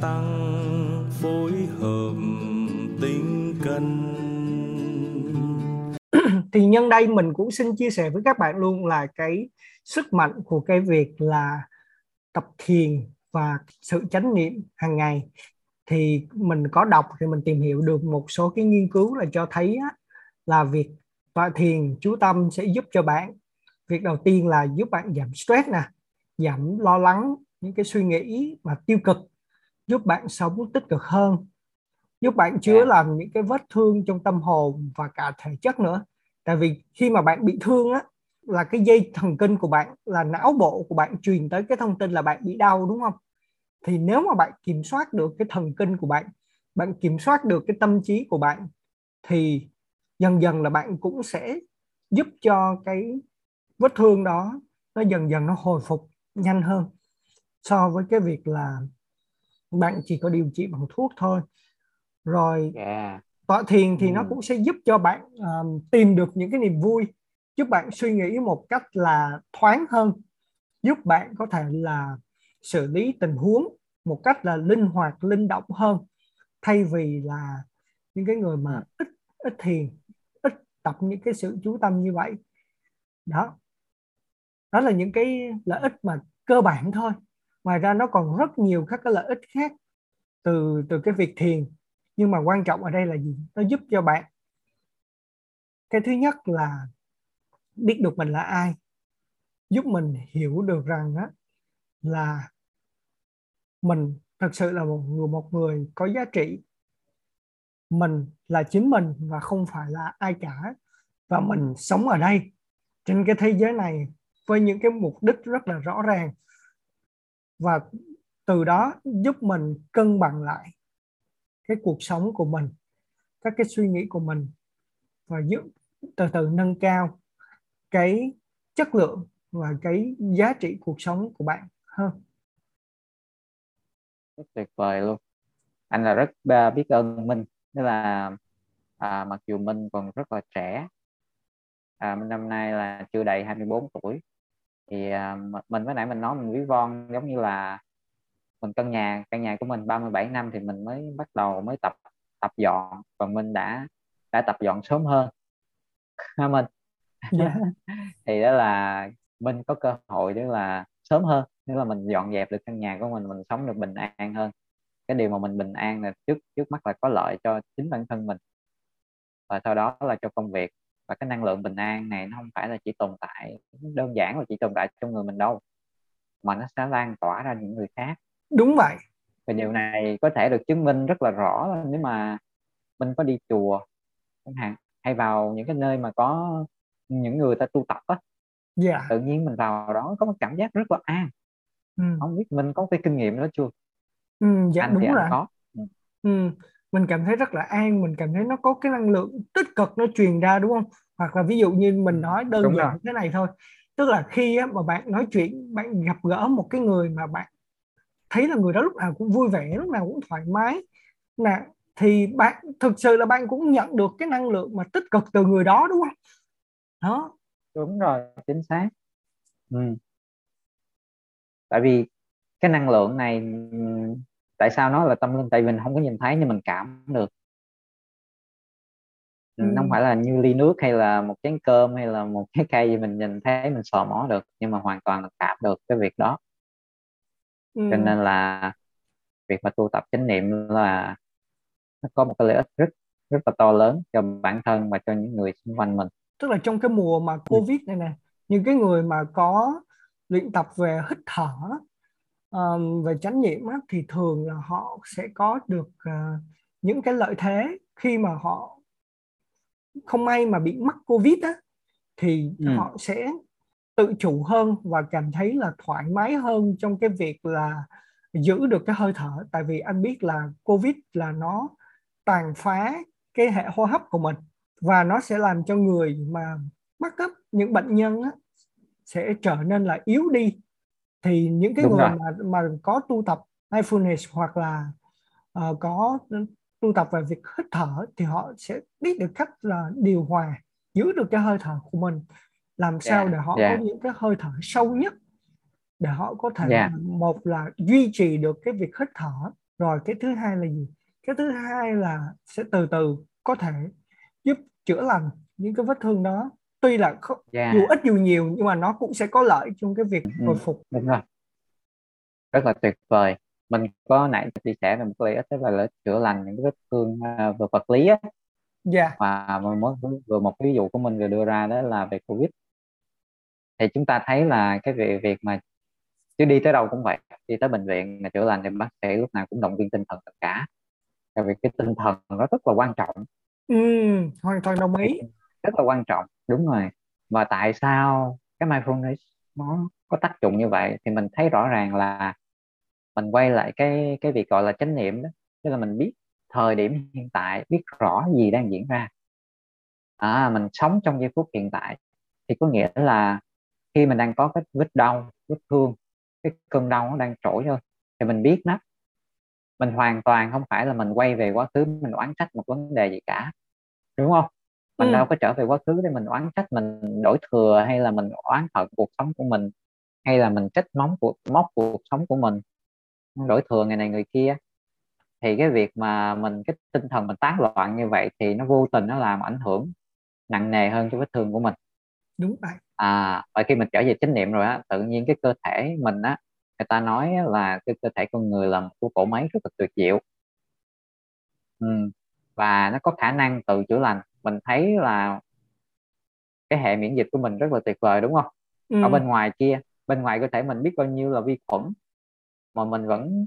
tăng phối hợp tinh cân. Thì nhân đây mình cũng xin chia sẻ với các bạn luôn là cái sức mạnh của cái việc là tập thiền và sự chánh niệm hàng ngày. Thì mình có đọc thì mình tìm hiểu được một số cái nghiên cứu là cho thấy á, là việc tọa thiền chú tâm sẽ giúp cho bạn. Việc đầu tiên là giúp bạn giảm stress nè giảm lo lắng những cái suy nghĩ mà tiêu cực giúp bạn sống tích cực hơn giúp bạn chữa dạ. làm những cái vết thương trong tâm hồn và cả thể chất nữa tại vì khi mà bạn bị thương á là cái dây thần kinh của bạn là não bộ của bạn truyền tới cái thông tin là bạn bị đau đúng không thì nếu mà bạn kiểm soát được cái thần kinh của bạn bạn kiểm soát được cái tâm trí của bạn thì dần dần là bạn cũng sẽ giúp cho cái vết thương đó nó dần dần nó hồi phục nhanh hơn so với cái việc là bạn chỉ có điều trị bằng thuốc thôi rồi yeah. tọa thiền thì ừ. nó cũng sẽ giúp cho bạn um, tìm được những cái niềm vui giúp bạn suy nghĩ một cách là thoáng hơn giúp bạn có thể là xử lý tình huống một cách là linh hoạt linh động hơn thay vì là những cái người mà ừ. ít ít thiền ít tập những cái sự chú tâm như vậy đó đó là những cái lợi ích mà cơ bản thôi ngoài ra nó còn rất nhiều các cái lợi ích khác từ từ cái việc thiền. Nhưng mà quan trọng ở đây là gì? Nó giúp cho bạn. Cái thứ nhất là biết được mình là ai. Giúp mình hiểu được rằng á, là mình thật sự là một người một người có giá trị. Mình là chính mình và không phải là ai cả. Và mình sống ở đây, trên cái thế giới này, với những cái mục đích rất là rõ ràng và từ đó giúp mình cân bằng lại cái cuộc sống của mình các cái suy nghĩ của mình và giúp từ từ nâng cao cái chất lượng và cái giá trị cuộc sống của bạn hơn rất tuyệt vời luôn. Anh là rất biết ơn minh tức là à, mặc dù minh còn rất là trẻ à, năm nay là chưa đầy 24 tuổi thì à, mình mới nãy mình nói mình ví von giống như là mình căn nhà căn nhà của mình 37 năm thì mình mới bắt đầu mới tập tập dọn và mình đã đã tập dọn sớm hơn ha mình yeah. Dạ. thì đó là mình có cơ hội để là sớm hơn nếu là mình dọn dẹp được căn nhà của mình mình sống được bình an hơn cái điều mà mình bình an là trước trước mắt là có lợi cho chính bản thân mình và sau đó là cho công việc và cái năng lượng bình an này nó không phải là chỉ tồn tại đơn giản là chỉ tồn tại trong người mình đâu mà nó sẽ lan tỏa ra những người khác đúng vậy và điều này có thể được chứng minh rất là rõ nếu mà mình có đi chùa chẳng hạn hay vào những cái nơi mà có những người ta tu tập á yeah. tự nhiên mình vào đó có một cảm giác rất là an ừ. không biết mình có cái kinh nghiệm đó chưa ừ, dạ anh đúng rồi có ừ. ừ. Mình cảm thấy rất là an mình cảm thấy nó có cái năng lượng tích cực nó truyền ra đúng không? Hoặc là ví dụ như mình ừ, nói đơn đúng giản rồi. thế này thôi. Tức là khi á, mà bạn nói chuyện bạn gặp gỡ một cái người mà bạn thấy là người đó lúc nào cũng vui vẻ lúc nào cũng thoải mái nè thì bạn thực sự là bạn cũng nhận được cái năng lượng mà tích cực từ người đó đúng không? Đó. Đúng rồi chính xác. Ừ. tại vì cái năng lượng này tại sao nó là tâm linh tại vì mình không có nhìn thấy nhưng mình cảm được ừ. không phải là như ly nước hay là một chén cơm hay là một cái cây gì mình nhìn thấy mình sờ mó được nhưng mà hoàn toàn là cảm được cái việc đó ừ. cho nên là việc mà tu tập chánh niệm là nó có một cái lợi ích rất rất là to lớn cho bản thân và cho những người xung quanh mình tức là trong cái mùa mà ừ. covid này nè những cái người mà có luyện tập về hít thở um, về chánh niệm á, thì thường là họ sẽ có được uh, những cái lợi thế khi mà họ không may mà bị mắc covid á thì ừ. họ sẽ tự chủ hơn và cảm thấy là thoải mái hơn trong cái việc là giữ được cái hơi thở tại vì anh biết là covid là nó tàn phá cái hệ hô hấp của mình và nó sẽ làm cho người mà mắc cấp những bệnh nhân á, sẽ trở nên là yếu đi thì những cái Đúng người rồi. mà mà có tu tập mindfulness hoặc là uh, có tu tập về việc hít thở thì họ sẽ biết được cách là điều hòa giữ được cái hơi thở của mình làm sao Yeah, để họ yeah. có những cái hơi thở sâu nhất để họ có thể Yeah. một là duy trì được cái việc hít thở rồi cái thứ hai là gì cái thứ hai là sẽ từ từ có thể giúp chữa lành những cái vết thương đó tuy là không, Yeah. dù ít dù nhiều nhưng mà nó cũng sẽ có lợi trong cái việc Ừ. hồi phục. đúng rồi. Rất là tuyệt vời. Mình có nãy chia sẻ về một cái lợi ích đó là lợi ích chữa lành những cái vết thương à, về vật lý á. Dạ. Và một mới vừa một ví dụ của mình vừa đưa ra đó là về covid. Thì chúng ta thấy là cái việc việc mà chứ đi tới đâu cũng vậy đi tới bệnh viện mà chữa lành thì bác sĩ lúc nào cũng động viên tinh thần tất cả. Tại vì cái tinh thần nó rất là quan trọng. Ừ, hoàn toàn đồng ý rất là quan trọng. Đúng rồi. Và tại sao cái mindfulness nó có tác dụng như vậy thì mình thấy rõ ràng là mình quay lại cái cái việc gọi là chánh niệm đó. Tức là mình biết thời điểm hiện tại biết rõ gì đang diễn ra. À, mình sống trong giây phút hiện tại thì có nghĩa là khi mình đang có cái vết đau vết thương cái cơn đau nó đang trỗi thôi thì mình biết nó. Mình hoàn toàn không phải là mình quay về quá khứ mình oán trách một vấn đề gì cả. Đúng không? Mình Ừ. đâu có trở về quá khứ để mình oán trách mình đổi thừa hay là mình oán hận cuộc sống của mình hay là mình trách móc cuộc móc cuộc sống của mình đổi thừa ngày này người kia thì cái việc mà mình cái tinh thần mình tán loạn như vậy thì nó vô tình nó làm ảnh hưởng nặng nề hơn cho vết thương của mình đúng vậy à và khi mình trở về chánh niệm rồi á tự nhiên cái cơ thể mình á người ta nói là cái cơ thể con người là một cái cỗ máy rất là tuyệt diệu ừ. và nó có khả năng tự chữa lành mình thấy là cái hệ miễn dịch của mình rất là tuyệt vời đúng không? Ừ. ở bên ngoài kia bên ngoài cơ thể mình biết bao nhiêu là vi khuẩn mà mình vẫn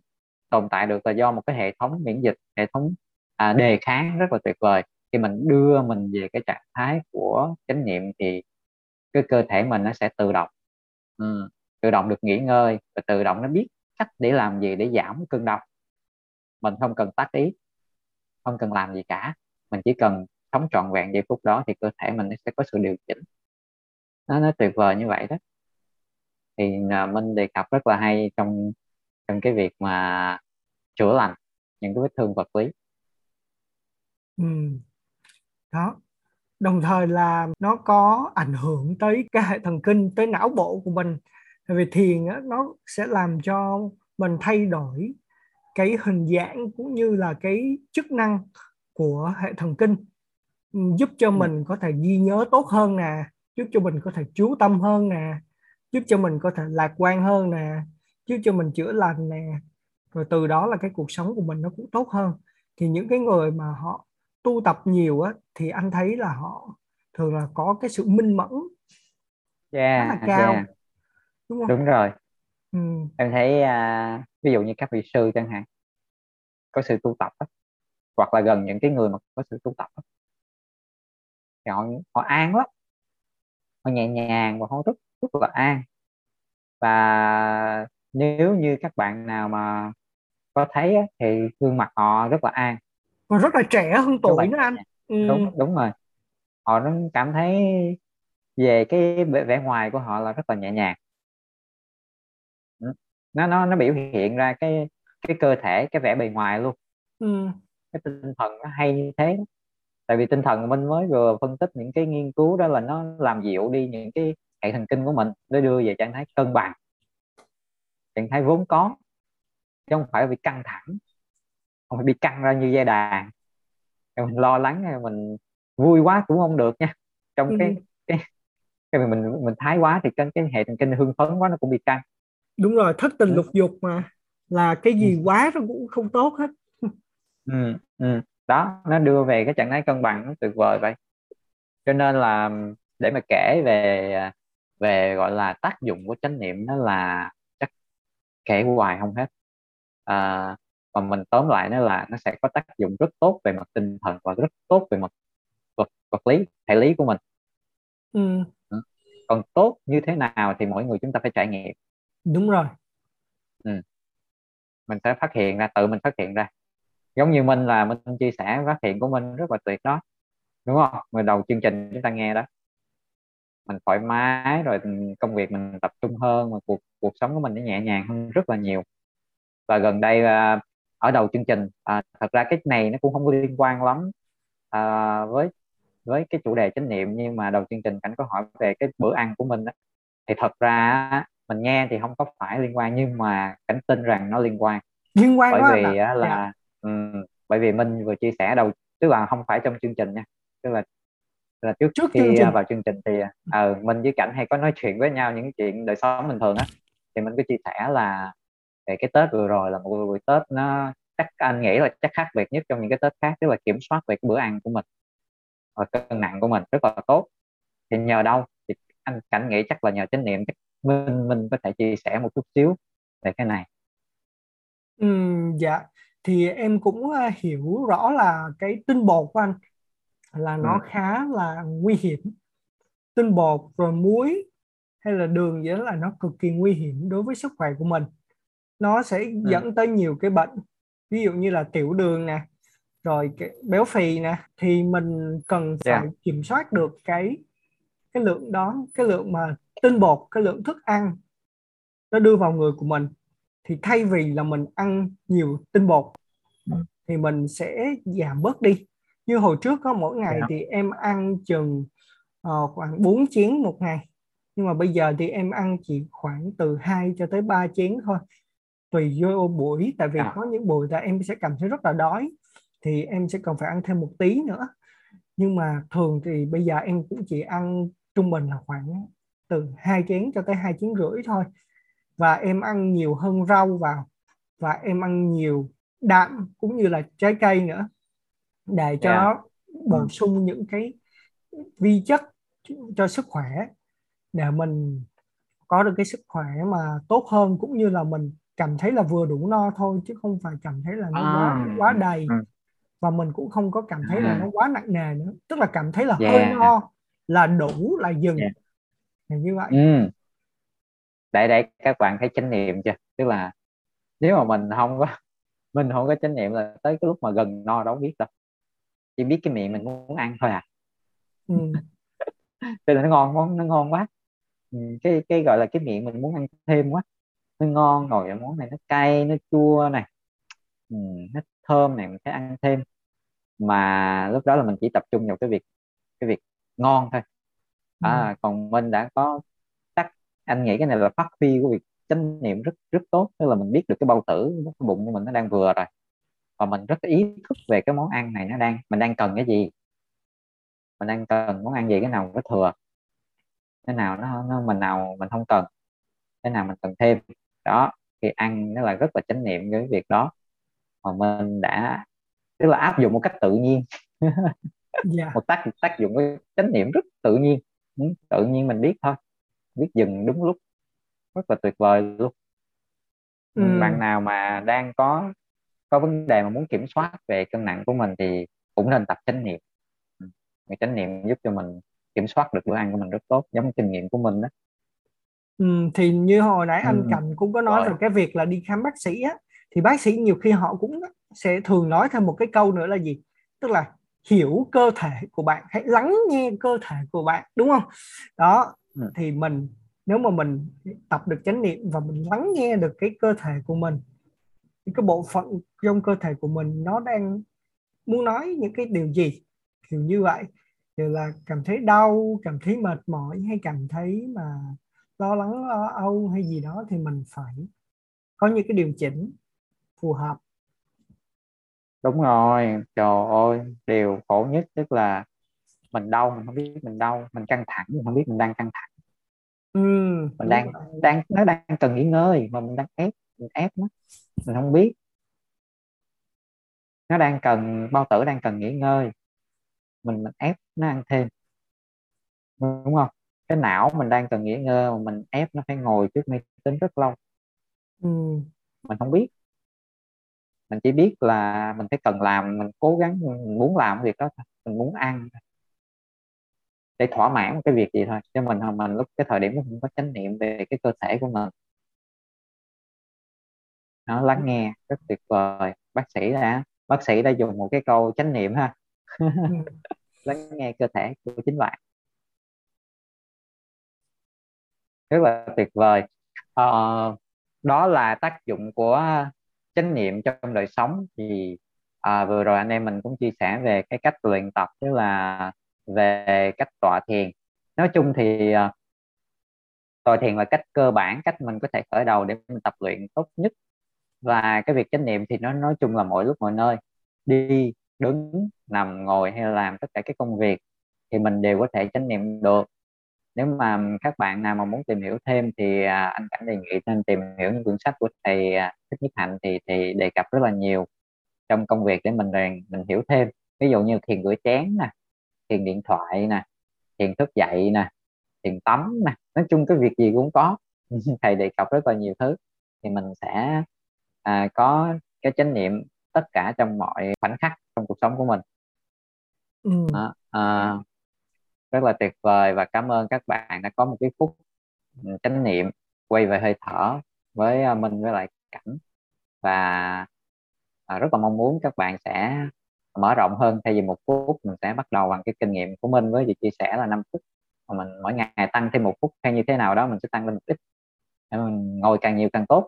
tồn tại được là do một cái hệ thống miễn dịch hệ thống à, đề kháng rất là tuyệt vời. Khi mình đưa mình về cái trạng thái của chánh niệm thì cái cơ thể mình nó sẽ tự động ừ, tự động được nghỉ ngơi và tự động nó biết cách để làm gì để giảm cơn đau. Mình không cần tác ý không cần làm gì cả. Mình chỉ cần sống trọn vẹn giây phút đó thì cơ thể mình nó sẽ có sự điều chỉnh. Nó nó tuyệt vời như vậy đó. Thì à, Minh đề cập rất là hay trong trong cái việc mà chữa lành những cái vết thương vật lý. Ừ. đó. Đồng thời là nó có ảnh hưởng tới cái hệ thần kinh tới não bộ của mình. Tại vì thiền á, nó sẽ làm cho mình thay đổi cái hình dạng cũng như là cái chức năng của hệ thần kinh giúp cho mình có thể ghi nhớ tốt hơn nè giúp cho mình có thể chú tâm hơn nè giúp cho mình có thể lạc quan hơn nè giúp cho mình chữa lành nè. Rồi từ đó là cái cuộc sống của mình nó cũng tốt hơn. Thì những cái người mà họ tu tập nhiều á thì anh thấy là họ thường là có cái sự minh mẫn khá là yeah, cao yeah. đúng không? Đúng rồi. Ừ. em thấy à, ví dụ như các vị sư chẳng hạn có sự tu tập á, hoặc là gần những cái người mà có sự tu tập á, thì họ họ an lắm họ nhẹ nhàng và họ rất rất là an và nếu như các bạn nào mà có thấy á, thì gương mặt họ rất là an và rất là trẻ hơn tuổi nữa anh ừ. đúng đúng rồi họ nó cảm thấy về cái vẻ vẻ ngoài của họ là rất là nhẹ nhàng Ừ. nó nó nó biểu hiện ra cái cái cơ thể cái vẻ bề ngoài luôn Ừ. cái tinh thần nó hay như thế. Tại vì tinh thần mình mới vừa phân tích những cái nghiên cứu đó là nó làm dịu đi những cái hệ thần kinh của mình để đưa về trạng thái cân bằng trạng thái vốn có chứ không phải bị căng thẳng không phải bị căng ra như dây đàn mình lo lắng rồi mình vui quá cũng không được nha trong Ừ. cái cái cái mình mình thái quá thì cái, cái hệ thần kinh hưng phấn quá nó cũng bị căng đúng rồi thất tình Ừ. lục dục mà là cái gì Ừ. quá nó cũng không tốt hết ừ, ừ. Đó nó đưa về cái trạng thái cân bằng nó tuyệt vời vậy. Cho nên là để mà kể về về gọi là tác dụng của chánh niệm đó là chắc kể hoài không hết. À, và mình tóm lại nó là nó sẽ có tác dụng rất tốt về mặt tinh thần và rất tốt về mặt vật vật lý thể lý của mình. Ừ. Ừ. còn tốt như thế nào thì mỗi người chúng ta phải trải nghiệm. Đúng rồi. Mình sẽ phát hiện ra tự mình phát hiện ra giống như mình là mình chia sẻ phát hiện của mình rất là tuyệt đó. Đúng không? Người đầu chương trình chúng ta nghe đó. Mình thoải mái rồi công việc mình tập trung hơn mà cuộc cuộc sống của mình nó nhẹ nhàng hơn rất là nhiều. Và gần đây à, ở đầu chương trình à, thật ra cái này nó cũng không có liên quan lắm à, với với cái chủ đề chánh niệm nhưng mà đầu chương trình cảnh có hỏi về cái bữa ăn của mình đó. thì thật ra mình nghe thì không có phải liên quan nhưng mà cảnh tin rằng nó liên quan. Liên quan bởi vì là, là yeah. Um, bởi vì minh vừa chia sẻ đầu tức là không phải trong chương trình nha. Tức là là trước, trước khi chương trình. vào chương trình thì ờ uh, mình với cảnh hay có nói chuyện với nhau những chuyện đời sống bình thường á. Thì mình có chia sẻ là về cái tết vừa rồi là một buổi tết nó chắc anh nghĩ là chắc khác biệt nhất trong những cái tết khác tức là kiểm soát về cái bữa ăn của mình và cân nặng của mình rất là tốt. Thì nhờ đâu? Thì anh cảnh nghĩ chắc là nhờ chánh niệm chắc mình mình có thể chia sẻ một chút xíu về cái này. Ừ, dạ thì em cũng à, hiểu rõ là cái tinh bột của anh là nó ừ. khá là nguy hiểm tinh bột rồi muối hay là đường vậy đó là nó cực kỳ nguy hiểm đối với sức khỏe của mình nó sẽ ừ. dẫn tới nhiều cái bệnh ví dụ như là tiểu đường nè rồi cái béo phì nè thì mình cần phải yeah. kiểm soát được cái cái lượng đó cái lượng mà tinh bột cái lượng thức ăn nó đưa vào người của mình thì thay vì là mình ăn nhiều tinh bột ừ. thì mình sẽ giảm bớt đi như hồi trước có mỗi ngày yeah. thì em ăn chừng uh, khoảng 4 chén một ngày nhưng mà bây giờ thì em ăn chỉ khoảng từ 2 cho tới 3 chén thôi tùy vô buổi tại vì à. có những buổi là em sẽ cảm thấy rất là đói thì em sẽ cần phải ăn thêm một tí nữa nhưng mà thường thì bây giờ em cũng chỉ ăn trung bình là khoảng từ hai chén cho tới hai chén rưỡi thôi và em ăn nhiều hơn rau vào và em ăn nhiều đạm cũng như là trái cây nữa để cho yeah. bổ ừ. sung những cái vi chất cho sức khỏe để mình có được cái sức khỏe mà tốt hơn cũng như là mình cảm thấy là vừa đủ no thôi chứ không phải cảm thấy là nó à. quá quá đầy ừ. và mình cũng không có cảm thấy à. là nó quá nặng nề nữa tức là cảm thấy là yeah. hơi no là đủ là dừng yeah. như vậy ừ. Để để các bạn thấy chánh niệm chưa? Tức là nếu mà mình không có mình không có chánh niệm là tới cái lúc mà gần no đâu biết đâu. Chỉ biết cái miệng mình muốn ăn thôi à. Ừ. nên nó ngon món nó ngon quá. Ừ, cái cái gọi là cái miệng mình muốn ăn thêm quá. Nó ngon rồi món này nó cay nó chua này. Ừ, nó thơm này mình phải ăn thêm. Mà lúc đó là mình chỉ tập trung vào cái việc cái việc ngon thôi. À, ừ. còn mình đã có anh nghĩ cái này là phát huy của việc chánh niệm rất rất tốt tức là mình biết được cái bao tử cái bụng của mình nó đang vừa rồi. Và mình rất ý thức về cái món ăn này nó đang mình đang cần cái gì? Mình đang cần món ăn gì? Cái nào có thừa? Cái nào nó, nó mình nào mình không cần? Cái nào mình cần thêm? Đó thì ăn nó là rất là chánh niệm với việc đó. Mà mình đã tức là áp dụng một cách tự nhiên. Yeah. Dạ. một tác tác dụng cái chánh niệm rất tự nhiên. Ừ, tự nhiên mình biết thôi biết dừng đúng lúc. Rất là tuyệt vời luôn. Ừ. bạn nào mà đang có có vấn đề mà muốn kiểm soát về cân nặng của mình thì cũng nên tập chánh niệm. Ừ, chánh niệm giúp cho mình kiểm soát được bữa ăn của mình rất tốt giống kinh nghiệm của mình đó ừ, thì như hồi nãy anh ừ. Cảnh cũng có nói Rồi. về cái việc là đi khám bác sĩ á thì bác sĩ nhiều khi họ cũng sẽ thường nói thêm một cái câu nữa là gì? Tức là hiểu cơ thể của bạn hãy lắng nghe cơ thể của bạn đúng không? Đó ừ. thì mình nếu mà mình tập được chánh niệm và mình lắng nghe được cái cơ thể của mình cái bộ phận trong cơ thể của mình nó đang muốn nói những cái điều gì kiểu như vậy thì là cảm thấy đau cảm thấy mệt mỏi hay cảm thấy mà lo lắng lo âu hay gì đó thì mình phải có những cái điều chỉnh phù hợp đúng rồi trời ơi điều khổ nhất tức là mình đau mình không biết mình đau mình căng thẳng mình không biết mình đang căng thẳng. Ừ, mình đang đang nó đang cần nghỉ ngơi mà mình đang ép mình ép nó. Mình không biết. Nó đang cần bao tử đang cần nghỉ ngơi. Mình mình ép nó ăn thêm. Đúng không? Cái não mình đang cần nghỉ ngơi mà mình ép nó phải ngồi trước máy tính rất lâu. Ừ. mình không biết. Mình chỉ biết là mình phải cần làm mình cố gắng mình muốn làm việc đó mình muốn ăn để thỏa mãn một cái việc gì thôi. Cho mình mình lúc cái thời điểm không có chánh niệm về cái cơ thể của mình. Nó lắng nghe rất tuyệt vời. Bác sĩ đã bác sĩ đã dùng một cái câu chánh niệm ha. Lắng nghe cơ thể của chính bạn. Rất là tuyệt vời. À, đó là tác dụng của chánh niệm trong đời sống. Thì à, vừa rồi anh em mình cũng chia sẻ về cái cách luyện tập tức là về cách tọa thiền. Nói chung thì uh, tọa thiền là cách cơ bản cách mình có thể khởi đầu để mình tập luyện tốt nhất. Và cái việc chánh niệm thì nó nói chung là mọi lúc mọi nơi. Đi đứng nằm ngồi hay là làm tất cả các công việc thì mình đều có thể chánh niệm được. Nếu mà các bạn nào mà muốn tìm hiểu thêm thì à, anh cảnh đề nghị nên tìm hiểu những quyển sách của thầy à, thích nhất hạnh thì thì đề cập rất là nhiều trong công việc để mình rèn mình hiểu thêm. Ví dụ như thiền rửa chén nè thiền điện thoại nè thiền thức dậy nè thiền tắm nè nói chung cái việc gì cũng có. Thầy đề cập rất là nhiều thứ. Thì mình sẽ à, có cái chánh niệm tất cả trong mọi khoảnh khắc trong cuộc sống của mình. Ừ. Đó, à, rất là tuyệt vời và cảm ơn các bạn đã có một cái phút ừ, chánh niệm quay về hơi thở với à, mình với lại cảnh. Và à, rất là mong muốn các bạn sẽ mở rộng hơn. Thay vì một phút mình sẽ bắt đầu bằng cái kinh nghiệm của mình với việc chia sẻ là 5 phút. Và mình mỗi ngày tăng thêm một phút hay như thế nào đó mình sẽ tăng lên một ít. Mình ngồi càng nhiều càng tốt.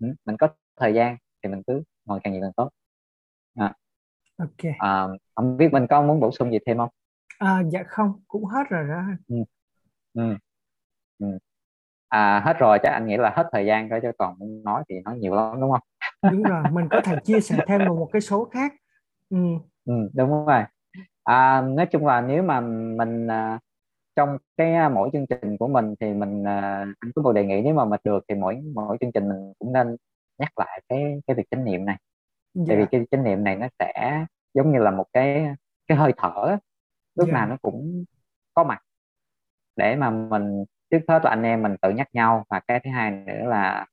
Ừ, mình có thời gian thì mình cứ ngồi càng nhiều càng tốt. À. ok. À, không biết mình có muốn bổ sung gì thêm không? À, dạ không cũng hết rồi đó. Ừ. Ừ. Ừ. à hết rồi chắc anh nghĩ là hết thời gian rồi chứ còn nói thì nói nhiều lắm đúng không? Đúng rồi mình có thể chia sẻ thêm một cái số khác ừ. Ừ, đúng rồi à, nói chung là nếu mà mình à, trong cái à, mỗi chương trình của mình thì mình à, anh có một đề nghị nếu mà mình được thì mỗi mỗi chương trình mình cũng nên nhắc lại cái cái việc chánh niệm này yeah. tại vì dạ. cái chánh niệm này nó sẽ giống như là một cái cái hơi thở lúc yeah. nào nó cũng có mặt để mà mình trước hết là anh em mình tự nhắc nhau và cái thứ hai nữa là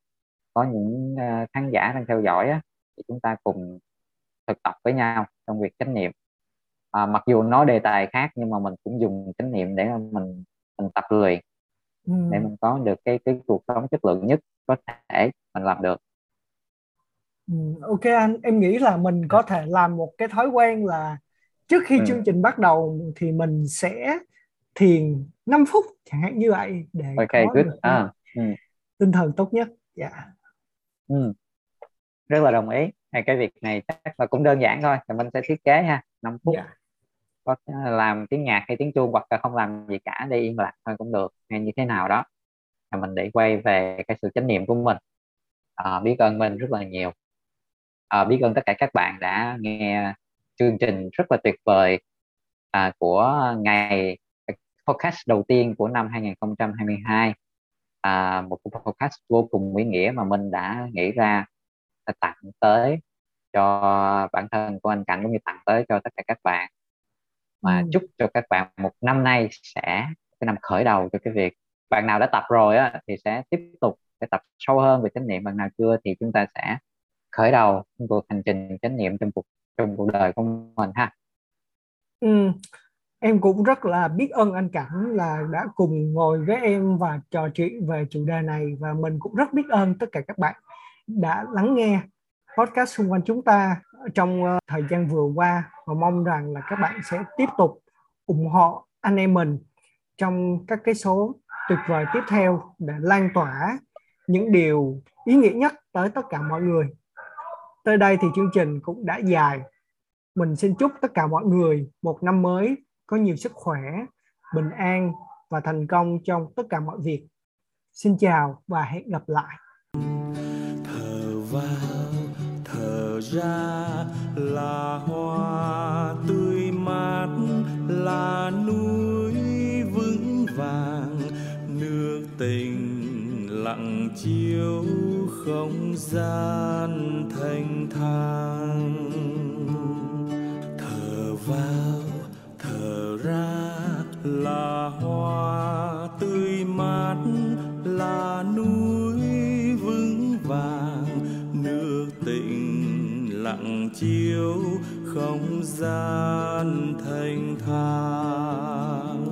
có những uh, khán giả đang theo dõi á, thì chúng ta cùng thực tập với nhau trong việc chánh niệm à, mặc dù nói đề tài khác nhưng mà mình cũng dùng chánh niệm để mình mình tập luyện ừ. để mình có được cái cái cuộc sống chất lượng nhất có thể mình làm được ừ, ok anh em nghĩ là mình có thể làm một cái thói quen là trước khi ừ. chương trình bắt đầu thì mình sẽ thiền 5 phút chẳng hạn như vậy để okay, có good. được à, ừ. tinh thần tốt nhất dạ yeah. ừ. rất là đồng ý cái việc này chắc là cũng đơn giản thôi thì mình sẽ thiết kế ha 5 phút. Yeah. Dạ. có làm tiếng nhạc hay tiếng chuông hoặc là không làm gì cả để yên lặng thôi cũng được hay như thế nào đó. Là mình để quay về cái sự chánh niệm của mình. À, biết ơn mình rất là nhiều. À, biết ơn tất cả các bạn đã nghe chương trình rất là tuyệt vời à, của ngày podcast đầu tiên của năm 2022 à, một podcast vô cùng ý nghĩa mà mình đã nghĩ ra tặng tới cho bản thân của anh Cảnh cũng như tặng tới cho tất cả các bạn mà ừ. chúc cho các bạn một năm nay sẽ cái năm khởi đầu cho cái việc bạn nào đã tập rồi á, thì sẽ tiếp tục sẽ tập sâu hơn về chánh niệm bạn nào chưa thì chúng ta sẽ khởi đầu cuộc hành trình chánh niệm trong cuộc trong cuộc đời của mình ha ừ. em cũng rất là biết ơn anh Cảnh là đã cùng ngồi với em và trò chuyện về chủ đề này và mình cũng rất biết ơn tất cả các bạn đã lắng nghe podcast xung quanh chúng ta trong ờ, thời gian vừa qua và mong rằng là các bạn sẽ tiếp tục ủng hộ anh em mình trong các cái số tuyệt vời tiếp theo để lan tỏa những điều ý nghĩa nhất tới tất cả mọi người. Tới đây thì chương trình cũng đã dài. Mình xin chúc tất cả mọi người một năm mới có nhiều sức khỏe, bình an và thành công trong tất cả mọi việc. Xin chào và hẹn gặp lại. thở ra là hoa tươi mát, là núi vững vàng. Nước tình lặng chiếu không gian thanh thang. Thở vào, thở ra là chiếu không gian thanh thang.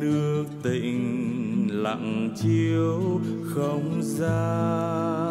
Nước tịnh lặng chiếu không gian.